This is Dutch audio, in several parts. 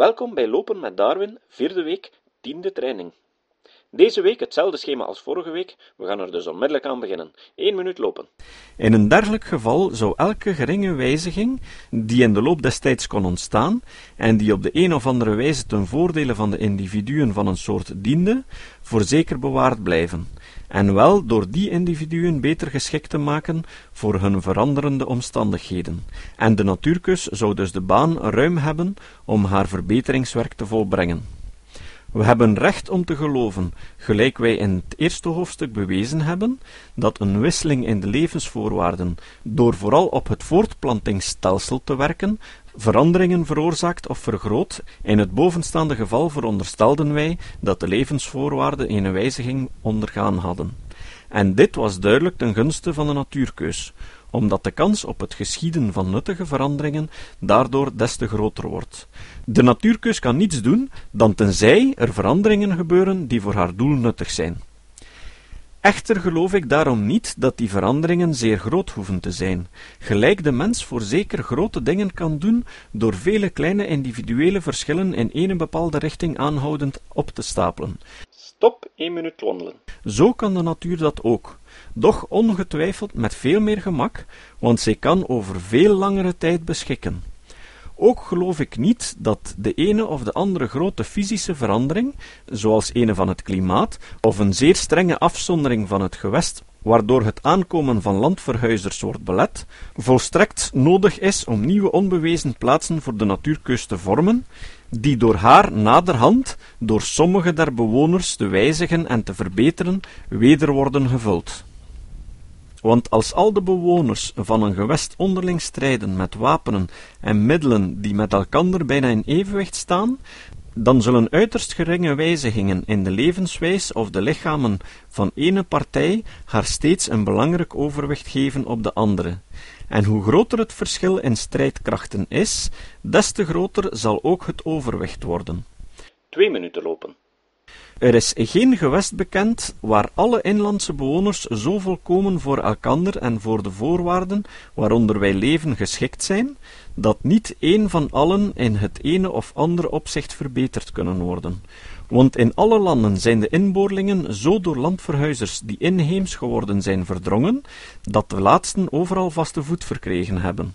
Welkom bij Lopen met Darwin, vierde week, tiende training. Deze week hetzelfde schema als vorige week, we gaan er dus onmiddellijk aan beginnen. 1 minuut lopen. In een dergelijk geval zou elke geringe wijziging, die in de loop des tijds kon ontstaan, en die op de een of andere wijze ten voordele van de individuen van een soort diende, voorzeker bewaard blijven, en wel door die individuen beter geschikt te maken voor hun veranderende omstandigheden, en de natuurkus zou dus de baan ruim hebben om haar verbeteringswerk te volbrengen. We hebben recht om te geloven, gelijk wij in het eerste hoofdstuk bewezen hebben, dat een wisseling in de levensvoorwaarden, door vooral op het voortplantingsstelsel te werken, veranderingen veroorzaakt of vergroot. In het bovenstaande geval veronderstelden wij dat de levensvoorwaarden een wijziging ondergaan hadden. En dit was duidelijk ten gunste van de natuurkeus, omdat de kans op het geschieden van nuttige veranderingen daardoor des te groter wordt. De natuurkeus kan niets doen dan tenzij er veranderingen gebeuren die voor haar doel nuttig zijn. Echter geloof ik daarom niet dat die veranderingen zeer groot hoeven te zijn, gelijk de mens voor zeker grote dingen kan doen door vele kleine individuele verschillen in een bepaalde richting aanhoudend op te stapelen. Stop 1 minuut wandelen. Zo kan de natuur dat ook, doch ongetwijfeld met veel meer gemak, want zij kan over veel langere tijd beschikken. Ook geloof ik niet dat de ene of de andere grote fysische verandering, zoals ene van het klimaat, of een zeer strenge afzondering van het gewest, waardoor het aankomen van landverhuizers wordt belet, volstrekt nodig is om nieuwe onbewezen plaatsen voor de natuurkeus te vormen, die door haar naderhand, door sommige der bewoners te wijzigen en te verbeteren, weder worden gevuld. Want als al de bewoners van een gewest onderling strijden met wapenen en middelen die met elkander bijna in evenwicht staan, dan zullen uiterst geringe wijzigingen in de levenswijs of de lichamen van ene partij haar steeds een belangrijk overwicht geven op de andere. En hoe groter het verschil in strijdkrachten is, des te groter zal ook het overwicht worden. Twee minuten lopen. Er is geen gewest bekend waar alle inlandse bewoners zo volkomen voor elkander en voor de voorwaarden waaronder wij leven geschikt zijn, dat niet één van allen in het ene of andere opzicht verbeterd kunnen worden. Want in alle landen zijn de inboorlingen zo door landverhuizers die inheems geworden zijn verdrongen, dat de laatsten overal vaste voet verkregen hebben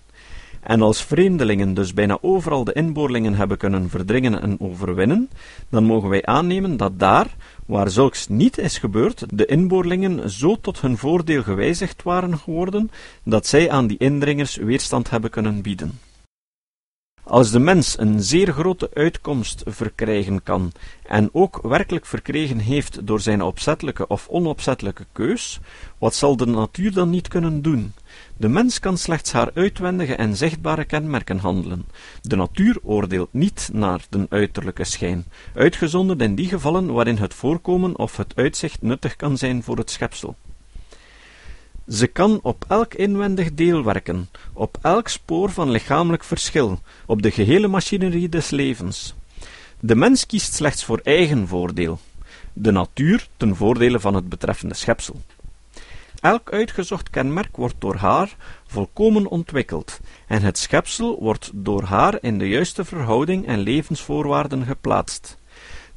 en als vreemdelingen dus bijna overal de inboorlingen hebben kunnen verdringen en overwinnen, dan mogen wij aannemen dat daar, waar zulks niet is gebeurd, de inboorlingen zo tot hun voordeel gewijzigd waren geworden, dat zij aan die indringers weerstand hebben kunnen bieden. Als de mens een zeer grote uitkomst verkrijgen kan, en ook werkelijk verkregen heeft door zijn opzettelijke of onopzettelijke keus, wat zal de natuur dan niet kunnen doen? De mens kan slechts haar uitwendige en zichtbare kenmerken handelen. De natuur oordeelt niet naar den uiterlijke schijn, uitgezonderd in die gevallen waarin het voorkomen of het uitzicht nuttig kan zijn voor het schepsel. Ze kan op elk inwendig deel werken, op elk spoor van lichamelijk verschil, op de gehele machinerie des levens. De mens kiest slechts voor eigen voordeel, de natuur ten voordele van het betreffende schepsel. Elk uitgezocht kenmerk wordt door haar volkomen ontwikkeld, en het schepsel wordt door haar in de juiste verhouding en levensvoorwaarden geplaatst.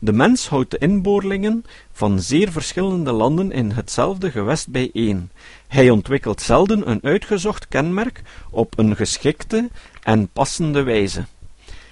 De mens houdt de inboorlingen van zeer verschillende landen in hetzelfde gewest bijeen. Hij ontwikkelt zelden een uitgezocht kenmerk op een geschikte en passende wijze.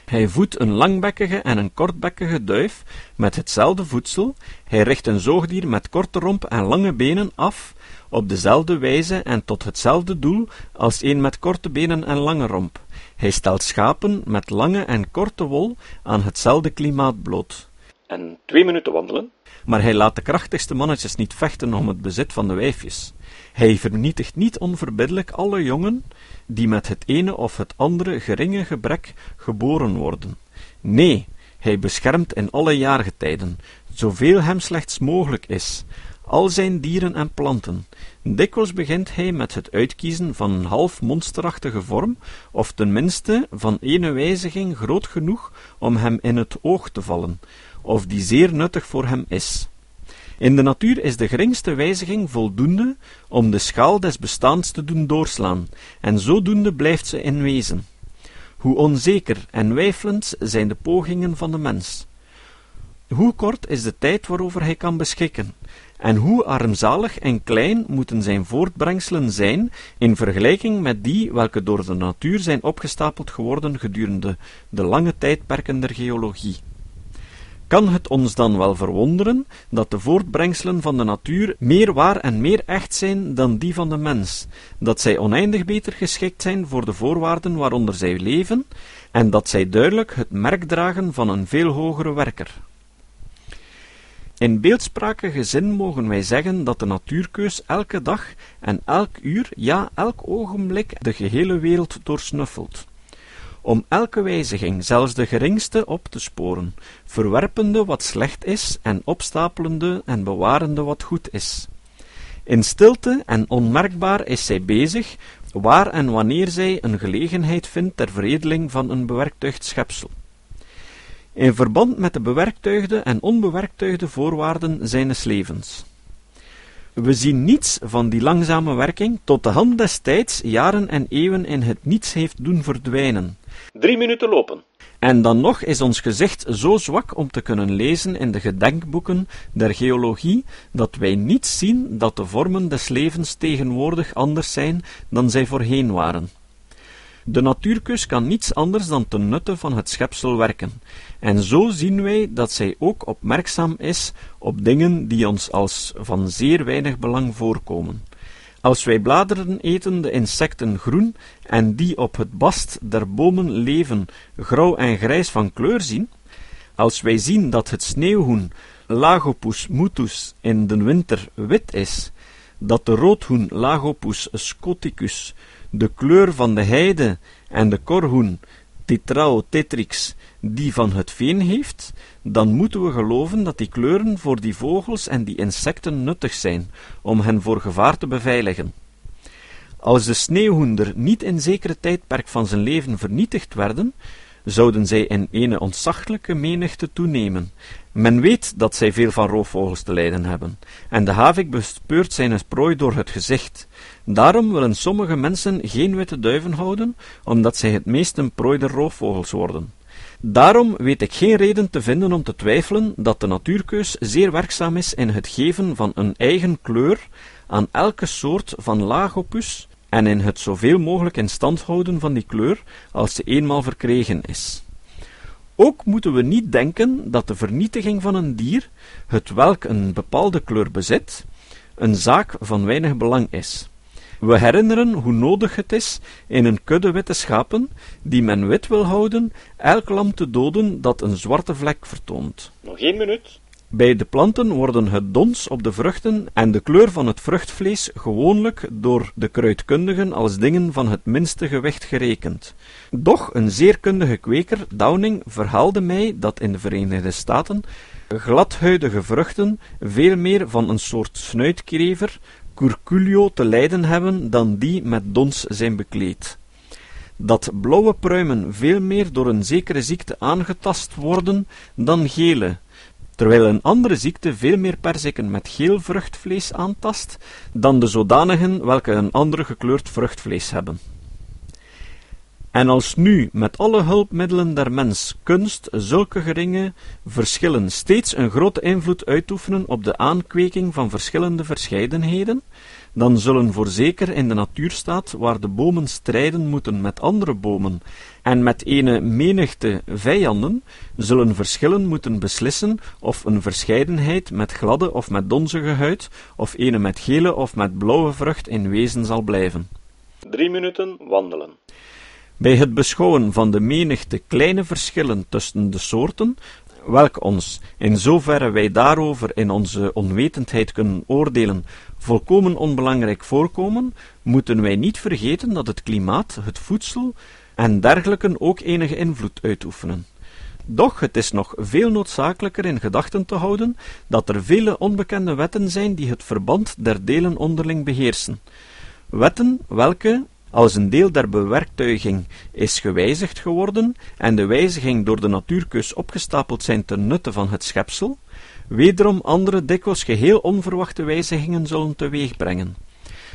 Hij voedt een langbekkige en een kortbekkige duif met hetzelfde voedsel, hij richt een zoogdier met korte romp en lange benen af op dezelfde wijze en tot hetzelfde doel als een met korte benen en lange romp. Hij stelt schapen met lange en korte wol aan hetzelfde klimaat bloot. En twee minuten wandelen. Maar hij laat de krachtigste mannetjes niet vechten om het bezit van de wijfjes. Hij vernietigt niet onverbiddelijk alle jongen die met het ene of het andere geringe gebrek geboren worden. Nee, hij beschermt in alle jaargetijden, zoveel hem slechts mogelijk is, al zijn dieren en planten. Dikwijls begint hij met het uitkiezen van een half monsterachtige vorm, of tenminste van ene wijziging groot genoeg om hem in het oog te vallen, of die zeer nuttig voor hem is. In de natuur is de geringste wijziging voldoende om de schaal des bestaans te doen doorslaan, en zodoende blijft ze in wezen. hoe onzeker en weifelend zijn de pogingen van de mens. Hoe kort is de tijd waarover hij kan beschikken, en hoe armzalig en klein moeten zijn voortbrengselen zijn in vergelijking met die welke door de natuur zijn opgestapeld geworden gedurende de lange tijdperken der geologie. Kan het ons dan wel verwonderen dat de voortbrengselen van de natuur meer waar en meer echt zijn dan die van de mens, dat zij oneindig beter geschikt zijn voor de voorwaarden waaronder zij leven, en dat zij duidelijk het merk dragen van een veel hogere werker? In beeldsprakige zin mogen wij zeggen dat de natuurkeus elke dag en elk uur, ja elk ogenblik, de gehele wereld doorsnuffelt om elke wijziging, zelfs de geringste, op te sporen, verwerpende wat slecht is en opstapelende en bewarende wat goed is. In stilte en onmerkbaar is zij bezig, waar en wanneer zij een gelegenheid vindt ter veredeling van een bewerktuigd schepsel. In verband met de bewerktuigde en onbewerktuigde voorwaarden zijnes levens. We zien niets van die langzame werking tot de hand des tijds jaren en eeuwen in het niets heeft doen verdwijnen, Drie minuten lopen. en dan nog is ons gezicht zo zwak om te kunnen lezen in de gedenkboeken der geologie, dat wij niet zien dat de vormen des levens tegenwoordig anders zijn dan zij voorheen waren. De natuurkus kan niets anders dan ten nutte van het schepsel werken, en zo zien wij dat zij ook opmerkzaam is op dingen die ons als van zeer weinig belang voorkomen. Als wij bladeren eten de insecten groen en die op het bast der bomen leven grauw en grijs van kleur zien, als wij zien dat het sneeuwhoen Lagopus mutus in de winter wit is, dat de roodhoen Lagopus scoticus de kleur van de heide en de korhoen Tetrao tetrix die van het veen heeft, dan moeten we geloven dat die kleuren voor die vogels en die insecten nuttig zijn, om hen voor gevaar te beveiligen. Als de sneeuwhoender niet in zekere tijdperk van zijn leven vernietigd werden, zouden zij in ene ontzaglijke menigte toenemen. Men weet dat zij veel van roofvogels te lijden hebben, en de havik bespeurt zijn prooi door het gezicht. Daarom willen sommige mensen geen witte duiven houden, omdat zij het meest een prooi der roofvogels worden. Daarom weet ik geen reden te vinden om te twijfelen dat de natuurkeus zeer werkzaam is in het geven van een eigen kleur aan elke soort van lagopus en in het zoveel mogelijk in stand houden van die kleur als ze eenmaal verkregen is. Ook moeten we niet denken dat de vernietiging van een dier, het welk een bepaalde kleur bezit, een zaak van weinig belang is. We herinneren hoe nodig het is in een kudde witte schapen, die men wit wil houden, elk lam te doden dat een zwarte vlek vertoont. Nog één minuut. Bij de planten worden het dons op de vruchten en de kleur van het vruchtvlees gewoonlijk door de kruidkundigen als dingen van het minste gewicht gerekend. Doch een zeer kundige kweker, Downing, verhaalde mij dat in de Verenigde Staten gladhuidige vruchten veel meer van een soort snuitkrever, curculio, te lijden hebben dan die met dons zijn bekleed. Dat blauwe pruimen veel meer door een zekere ziekte aangetast worden dan gele, terwijl een andere ziekte veel meer perziken met geel vruchtvlees aantast dan de zodanigen welke een ander gekleurd vruchtvlees hebben. En als nu met alle hulpmiddelen der mens kunst zulke geringe verschillen steeds een grote invloed uitoefenen op de aankweking van verschillende verscheidenheden, dan zullen voorzeker in de natuurstaat, waar de bomen strijden moeten met andere bomen en met ene menigte vijanden, zullen verschillen moeten beslissen of een verscheidenheid met gladde of met donzige huid, of ene met gele of met blauwe vrucht in wezen zal blijven. Drie minuten wandelen. Bij het beschouwen van de menigte kleine verschillen tussen de soorten, welke ons, in zoverre wij daarover in onze onwetendheid kunnen oordelen, volkomen onbelangrijk voorkomen, moeten wij niet vergeten dat het klimaat, het voedsel en dergelijken ook enige invloed uitoefenen. Doch het is nog veel noodzakelijker in gedachten te houden dat er vele onbekende wetten zijn die het verband der delen onderling beheersen. Wetten welke, als een deel der bewerktuiging is gewijzigd geworden en de wijziging door de natuurkeus opgestapeld zijn ten nutte van het schepsel, wederom andere dikwijls geheel onverwachte wijzigingen zullen teweegbrengen.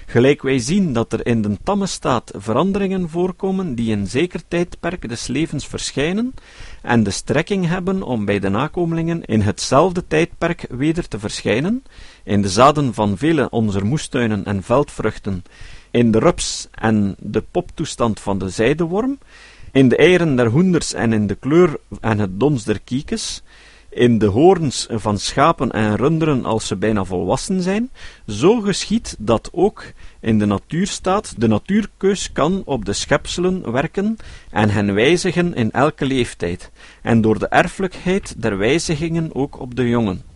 Gelijk wij zien dat er in de tamme staat veranderingen voorkomen die in zeker tijdperk des levens verschijnen en de strekking hebben om bij de nakomelingen in hetzelfde tijdperk weder te verschijnen, in de zaden van vele onze moestuinen en veldvruchten, in de rups en de poptoestand van de zijdeworm, in de eieren der hoenders en in de kleur en het dons der kiekes, in de hoorns van schapen en runderen als ze bijna volwassen zijn, zo geschiet dat ook in de natuurstaat de natuurkeus kan op de schepselen werken en hen wijzigen in elke leeftijd, en door de erfelijkheid der wijzigingen ook op de jongen.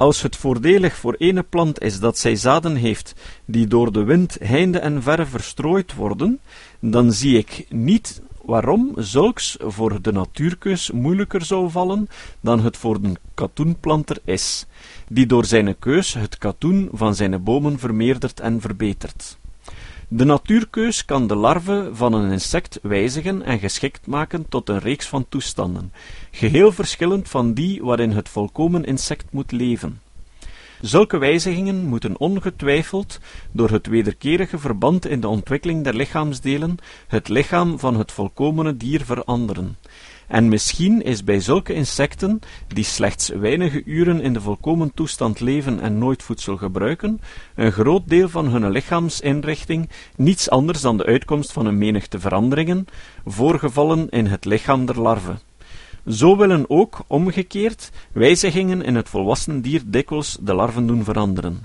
Als het voordelig voor ene plant is dat zij zaden heeft die door de wind heinde en verre verstrooid worden, dan zie ik niet waarom zulks voor de natuurkeus moeilijker zou vallen dan het voor de katoenplanter is, die door zijn keus het katoen van zijn bomen vermeerdert en verbetert. De natuurkeus kan de larve van een insect wijzigen en geschikt maken tot een reeks van toestanden, geheel verschillend van die waarin het volkomen insect moet leven. Zulke wijzigingen moeten ongetwijfeld door het wederkerige verband in de ontwikkeling der lichaamsdelen het lichaam van het volkomene dier veranderen. En misschien is bij zulke insecten, die slechts weinige uren in de volkomen toestand leven en nooit voedsel gebruiken, een groot deel van hun lichaamsinrichting niets anders dan de uitkomst van een menigte veranderingen, voorgevallen in het lichaam der larve. Zo willen ook, omgekeerd, wijzigingen in het volwassen dier dikwijls de larven doen veranderen.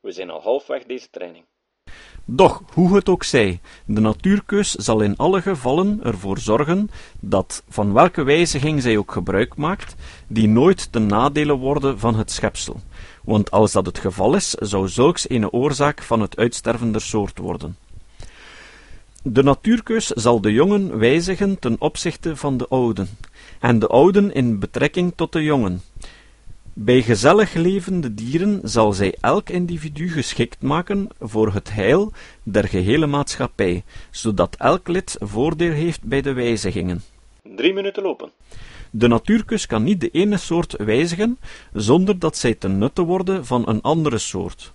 We zijn al halfweg deze training. Doch, hoe het ook zij, de natuurkeus zal in alle gevallen ervoor zorgen dat, van welke wijziging zij ook gebruik maakt, die nooit ten nadele worden van het schepsel. Want als dat het geval is, zou zulks een oorzaak van het uitsterven der soort worden. De natuurkeus zal de jongen wijzigen ten opzichte van de ouden, en de ouden in betrekking tot de jongen. Bij gezellig levende dieren zal zij elk individu geschikt maken voor het heil der gehele maatschappij, zodat elk lid voordeel heeft bij de wijzigingen. Drie minuten lopen. De natuurkus kan niet de ene soort wijzigen, zonder dat zij ten nutte worden van een andere soort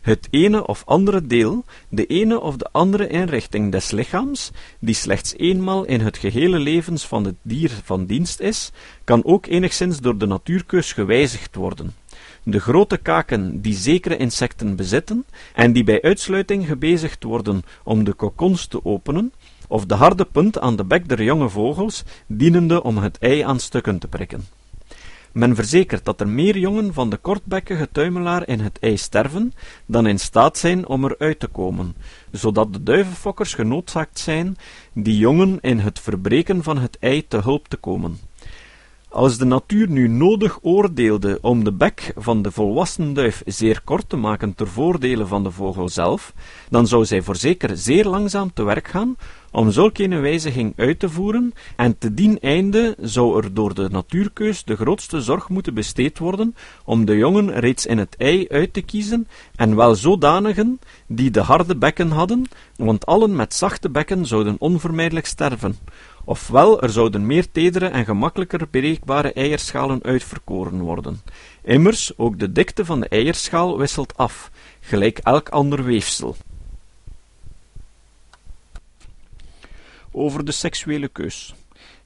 het ene of andere deel, de ene of de andere inrichting des lichaams, die slechts eenmaal in het gehele levens van het dier van dienst is, kan ook enigszins door de natuurkeus gewijzigd worden. De grote kaken die zekere insecten bezitten en die bij uitsluiting gebezigd worden om de kokons te openen, of de harde punt aan de bek der jonge vogels, dienende om het ei aan stukken te prikken. Men verzekert dat er meer jongen van de kortbekkige tuimelaar in het ei sterven, dan in staat zijn om eruit te komen, zodat de duivenfokkers genoodzaakt zijn die jongen in het verbreken van het ei te hulp te komen. Als de natuur nu nodig oordeelde om de bek van de volwassen duif zeer kort te maken ter voordele van de vogel zelf, dan zou zij voorzeker zeer langzaam te werk gaan om zulke een wijziging uit te voeren, en te dien einde zou er door de natuurkeus de grootste zorg moeten besteed worden om de jongen reeds in het ei uit te kiezen, en wel zodanigen die de harde bekken hadden, want allen met zachte bekken zouden onvermijdelijk sterven ofwel er zouden meer tedere en gemakkelijker bereikbare eierschalen uitverkoren worden. Immers, ook de dikte van de eierschaal wisselt af, gelijk elk ander weefsel. Over de seksuele keus.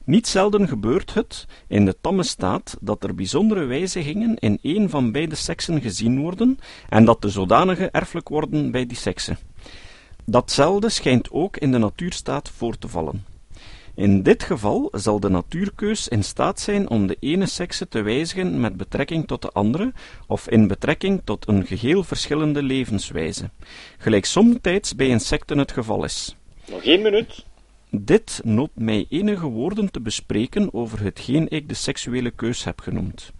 Niet zelden gebeurt het in de tamme staat dat er bijzondere wijzigingen in een van beide seksen gezien worden en dat de zodanige erfelijk worden bij die sekse. Datzelfde schijnt ook in de natuurstaat voor te vallen. In dit geval zal de natuurkeus in staat zijn om de ene sekse te wijzigen met betrekking tot de andere, of in betrekking tot een geheel verschillende levenswijze, gelijk somtijds bij insecten het geval is. Nog één minuut. Dit noopt mij enige woorden te bespreken over hetgeen ik de seksuele keus heb genoemd.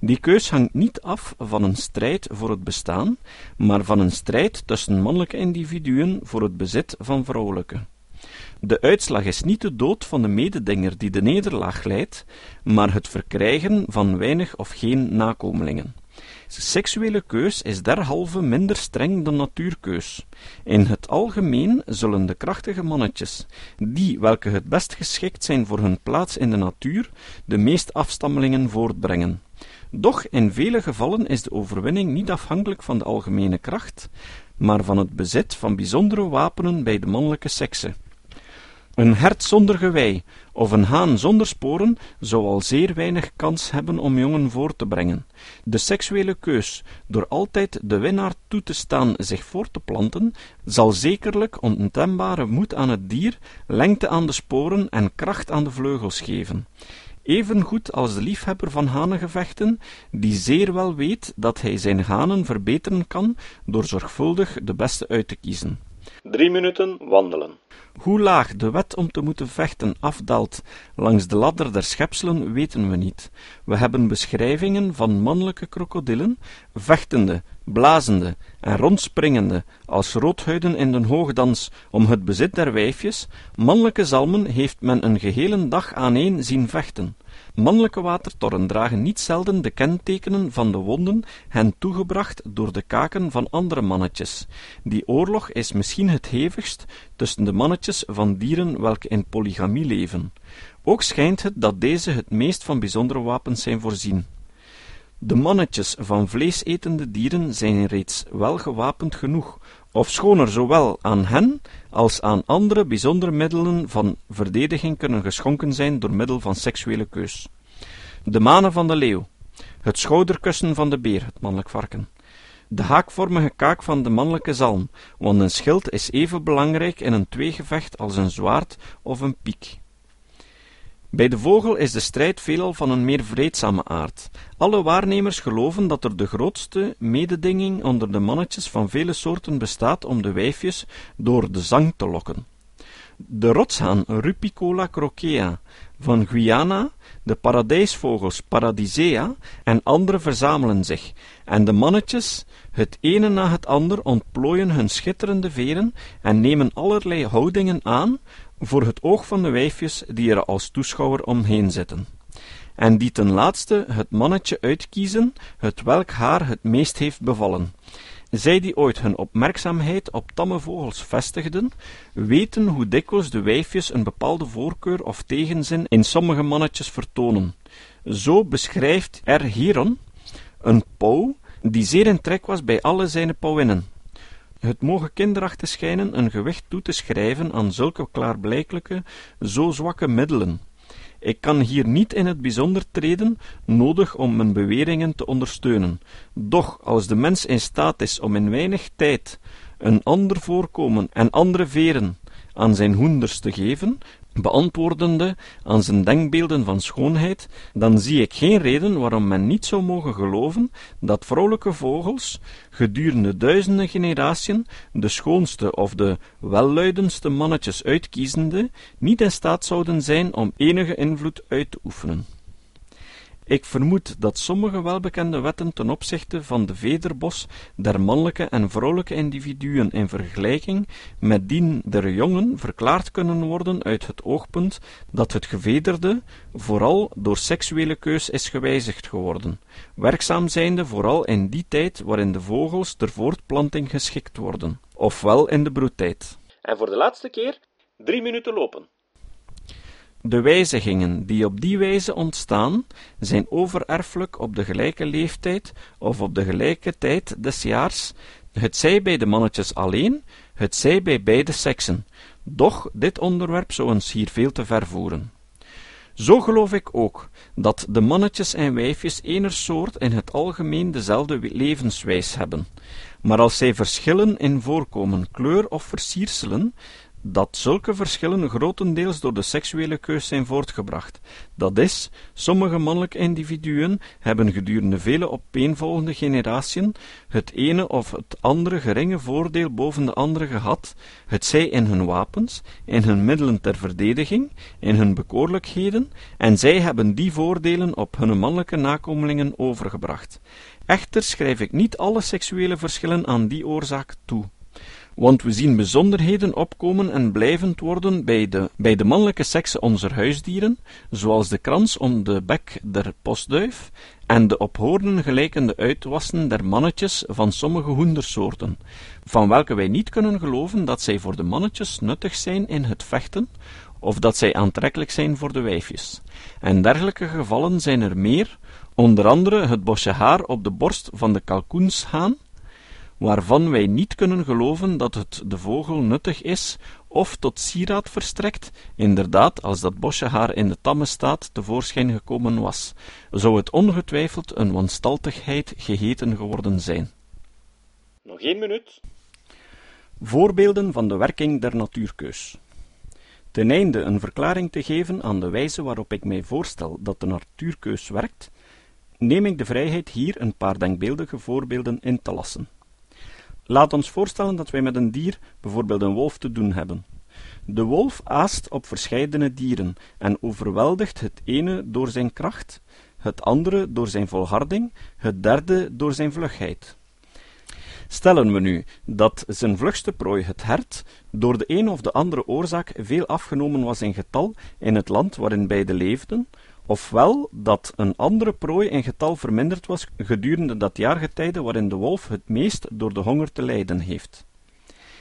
Die keus hangt niet af van een strijd voor het bestaan, maar van een strijd tussen mannelijke individuen voor het bezit van vrouwelijke. De uitslag is niet de dood van de mededinger die de nederlaag leidt, maar het verkrijgen van weinig of geen nakomelingen. Seksuele keus is derhalve minder streng dan natuurkeus. In het algemeen zullen de krachtige mannetjes, die welke het best geschikt zijn voor hun plaats in de natuur, de meest afstammelingen voortbrengen. Doch in vele gevallen is de overwinning niet afhankelijk van de algemene kracht, maar van het bezit van bijzondere wapenen bij de mannelijke sekse. Een hert zonder gewei of een haan zonder sporen zou al zeer weinig kans hebben om jongen voor te brengen. De seksuele keus, door altijd de winnaar toe te staan zich voort te planten, zal zekerlijk ontembare moed aan het dier, lengte aan de sporen en kracht aan de vleugels geven. Evengoed als de liefhebber van hanengevechten, die zeer wel weet dat hij zijn hanen verbeteren kan door zorgvuldig de beste uit te kiezen. Drie minuten wandelen. Hoe laag de wet om te moeten vechten afdaalt langs de ladder der schepselen, weten we niet. We hebben beschrijvingen van mannelijke krokodillen, vechtende, blazende en rondspringende, als roodhuiden in den hoogdans, om het bezit der wijfjes. Mannelijke zalmen heeft men een gehele dag aaneen zien vechten. Mannelijke watertorren dragen niet zelden de kentekenen van de wonden hen toegebracht door de kaken van andere mannetjes. Die oorlog is misschien het hevigst tussen de mannetjes van dieren welke in polygamie leven. Ook schijnt het dat deze het meest van bijzondere wapens zijn voorzien. De mannetjes van vleesetende dieren zijn reeds wel gewapend genoeg, ofschoon er zowel aan hen als aan andere bijzondere middelen van verdediging kunnen geschonken zijn door middel van seksuele keus. De manen van de leeuw, het schouderkussen van de beer, het mannelijk varken, de haakvormige kaak van de mannelijke zalm, want een schild is even belangrijk in een tweegevecht als een zwaard of een piek. Bij de vogel is de strijd veelal van een meer vreedzame aard. Alle waarnemers geloven dat er de grootste mededinging onder de mannetjes van vele soorten bestaat om de wijfjes door de zang te lokken. De rotshaan Rupicola croquea van Guyana, de paradijsvogels Paradisea en andere verzamelen zich, en de mannetjes, het ene na het ander, ontplooien hun schitterende veren en nemen allerlei houdingen aan, voor het oog van de wijfjes die er als toeschouwer omheen zitten, en die ten laatste het mannetje uitkiezen, het welk haar het meest heeft bevallen. Zij die ooit hun opmerkzaamheid op tamme vogels vestigden, weten hoe dikwijls de wijfjes een bepaalde voorkeur of tegenzin in sommige mannetjes vertonen. Zo beschrijft R. Hieron een pauw, die zeer in trek was bij alle zijn pauwinnen, het mogen kinderachtig schijnen een gewicht toe te schrijven aan zulke klaarblijkelijke, zo zwakke middelen. Ik kan hier niet in het bijzonder treden, nodig om mijn beweringen te ondersteunen. Doch als de mens in staat is om in weinig tijd een ander voorkomen en andere veren aan zijn hoenders te geven, beantwoordende aan zijn denkbeelden van schoonheid, dan zie ik geen reden waarom men niet zou mogen geloven dat vrouwelijke vogels gedurende duizenden generatiën de schoonste of de welluidendste mannetjes uitkiezende niet in staat zouden zijn om enige invloed uit te oefenen. Ik vermoed dat sommige welbekende wetten ten opzichte van de vederbos der mannelijke en vrouwelijke individuen in vergelijking met die der jongen verklaard kunnen worden uit het oogpunt dat het gevederde vooral door seksuele keus is gewijzigd geworden, werkzaam zijnde vooral in die tijd waarin de vogels ter voortplanting geschikt worden, ofwel in de broedtijd. En voor de laatste keer drie minuten lopen. De wijzigingen die op die wijze ontstaan, zijn overerfelijk op de gelijke leeftijd of op de gelijke tijd des jaars, hetzij bij de mannetjes alleen, hetzij bij beide seksen. Doch dit onderwerp zou ons hier veel te ver voeren. Zo geloof ik ook dat de mannetjes en wijfjes ener soort in het algemeen dezelfde levenswijs hebben, maar als zij verschillen in voorkomen, kleur of versierselen, dat zulke verschillen grotendeels door de seksuele keus zijn voortgebracht. Dat is, sommige mannelijke individuen hebben gedurende vele opeenvolgende generatiën het ene of het andere geringe voordeel boven de andere gehad, het zij in hun wapens, in hun middelen ter verdediging, in hun bekoorlijkheden, en zij hebben die voordelen op hun mannelijke nakomelingen overgebracht. Echter schrijf ik niet alle seksuele verschillen aan die oorzaak toe. Want we zien bijzonderheden opkomen en blijvend worden bij de, bij de mannelijke sekse onze huisdieren, zoals de krans om de bek der postduif en de op hoornen gelijkende uitwassen der mannetjes van sommige hoendersoorten, van welke wij niet kunnen geloven dat zij voor de mannetjes nuttig zijn in het vechten, of dat zij aantrekkelijk zijn voor de wijfjes. En dergelijke gevallen zijn er meer, onder andere het bosje haar op de borst van de kalkoenshaan, waarvan wij niet kunnen geloven dat het de vogel nuttig is of tot sieraad verstrekt, inderdaad, als dat bosje haar in de tamme staat tevoorschijn gekomen was, zou het ongetwijfeld een wanstaltigheid geheten geworden zijn. Nog één minuut. Voorbeelden van de werking der natuurkeus. Ten einde een verklaring te geven aan de wijze waarop ik mij voorstel dat de natuurkeus werkt, neem ik de vrijheid hier een paar denkbeeldige voorbeelden in te lassen. Laat ons voorstellen dat wij met een dier, bijvoorbeeld een wolf, te doen hebben. De wolf aast op verscheidene dieren en overweldigt het ene door zijn kracht, het andere door zijn volharding, het derde door zijn vlugheid. Stellen we nu dat zijn vlugste prooi, het hert, door de een of de andere oorzaak veel afgenomen was in getal in het land waarin beide leefden, ofwel dat een andere prooi in getal verminderd was gedurende dat jaargetijde waarin de wolf het meest door de honger te lijden heeft.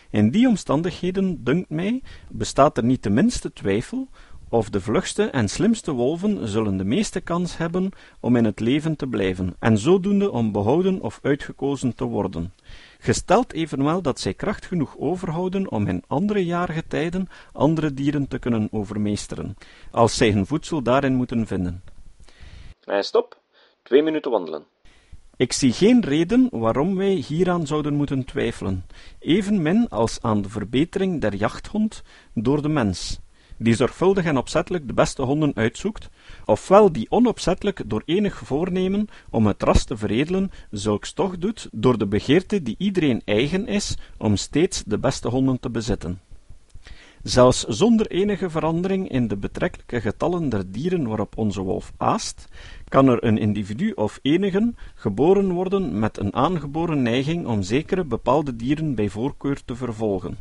In die omstandigheden, dunkt mij, bestaat er niet de minste twijfel of de vlugste en slimste wolven zullen de meeste kans hebben om in het leven te blijven, en zodoende om behouden of uitgekozen te worden, gesteld evenwel dat zij kracht genoeg overhouden om in andere jaargetijden andere dieren te kunnen overmeesteren, als zij hun voedsel daarin moeten vinden. En stop. Twee minuten wandelen. Ik zie geen reden waarom wij hieraan zouden moeten twijfelen, evenmin als aan de verbetering der jachthond door de mens, die zorgvuldig en opzettelijk de beste honden uitzoekt, ofwel die onopzettelijk door enig voornemen om het ras te veredelen zulks toch doet door de begeerte die iedereen eigen is om steeds de beste honden te bezitten. Zelfs zonder enige verandering in de betrekkelijke getallen der dieren waarop onze wolf aast, kan er een individu of enigen geboren worden met een aangeboren neiging om zekere bepaalde dieren bij voorkeur te vervolgen.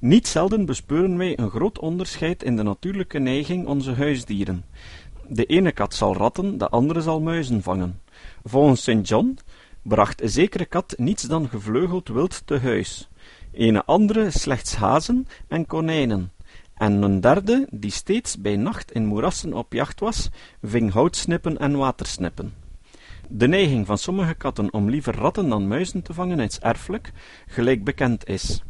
Niet zelden bespeuren wij een groot onderscheid in de natuurlijke neiging onze huisdieren. De ene kat zal ratten, de andere zal muizen vangen. Volgens St. John bracht een zekere kat niets dan gevleugeld wild te huis, een andere slechts hazen en konijnen, en een derde, die steeds bij nacht in moerassen op jacht was, ving houtsnippen en watersnippen. De neiging van sommige katten om liever ratten dan muizen te vangen is erfelijk, gelijk bekend is.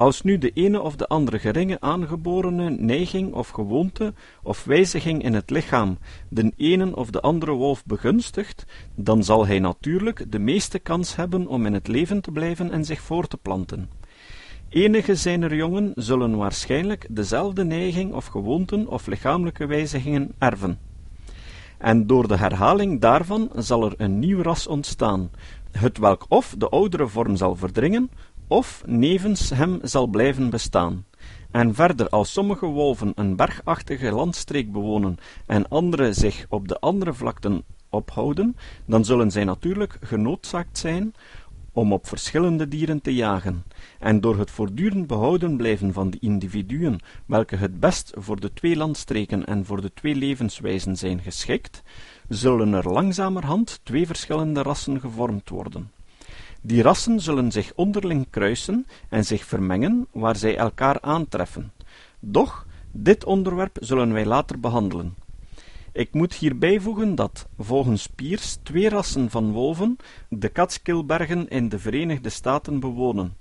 Als nu de ene of de andere geringe aangeborene neiging of gewoonte of wijziging in het lichaam de ene of de andere wolf begunstigt, dan zal hij natuurlijk de meeste kans hebben om in het leven te blijven en zich voor te planten. Enige zijner jongen zullen waarschijnlijk dezelfde neiging of gewoonten of lichamelijke wijzigingen erven. En door de herhaling daarvan zal er een nieuw ras ontstaan, het welk of de oudere vorm zal verdringen, of nevens hem zal blijven bestaan. En verder, als sommige wolven een bergachtige landstreek bewonen en andere zich op de andere vlakten ophouden, dan zullen zij natuurlijk genoodzaakt zijn om op verschillende dieren te jagen, en door het voortdurend behouden blijven van de individuen, welke het best voor de twee landstreken en voor de twee levenswijzen zijn geschikt, zullen er langzamerhand twee verschillende rassen gevormd worden. Die rassen zullen zich onderling kruisen en zich vermengen waar zij elkaar aantreffen. Doch, dit onderwerp zullen wij later behandelen. Ik moet hier bijvoegen dat, volgens Piers, twee rassen van wolven de Catskillbergen in de Verenigde Staten bewonen.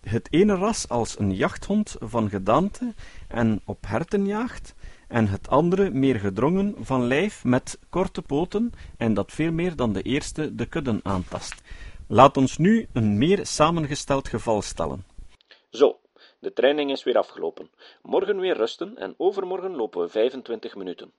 Het ene ras als een jachthond van gedaante en op herten jaagt, en het andere meer gedrongen van lijf met korte poten en dat veel meer dan de eerste de kudden aantast. Laat ons nu een meer samengesteld geval stellen. Zo, de training is weer afgelopen. Morgen weer rusten en overmorgen lopen we 25 minuten.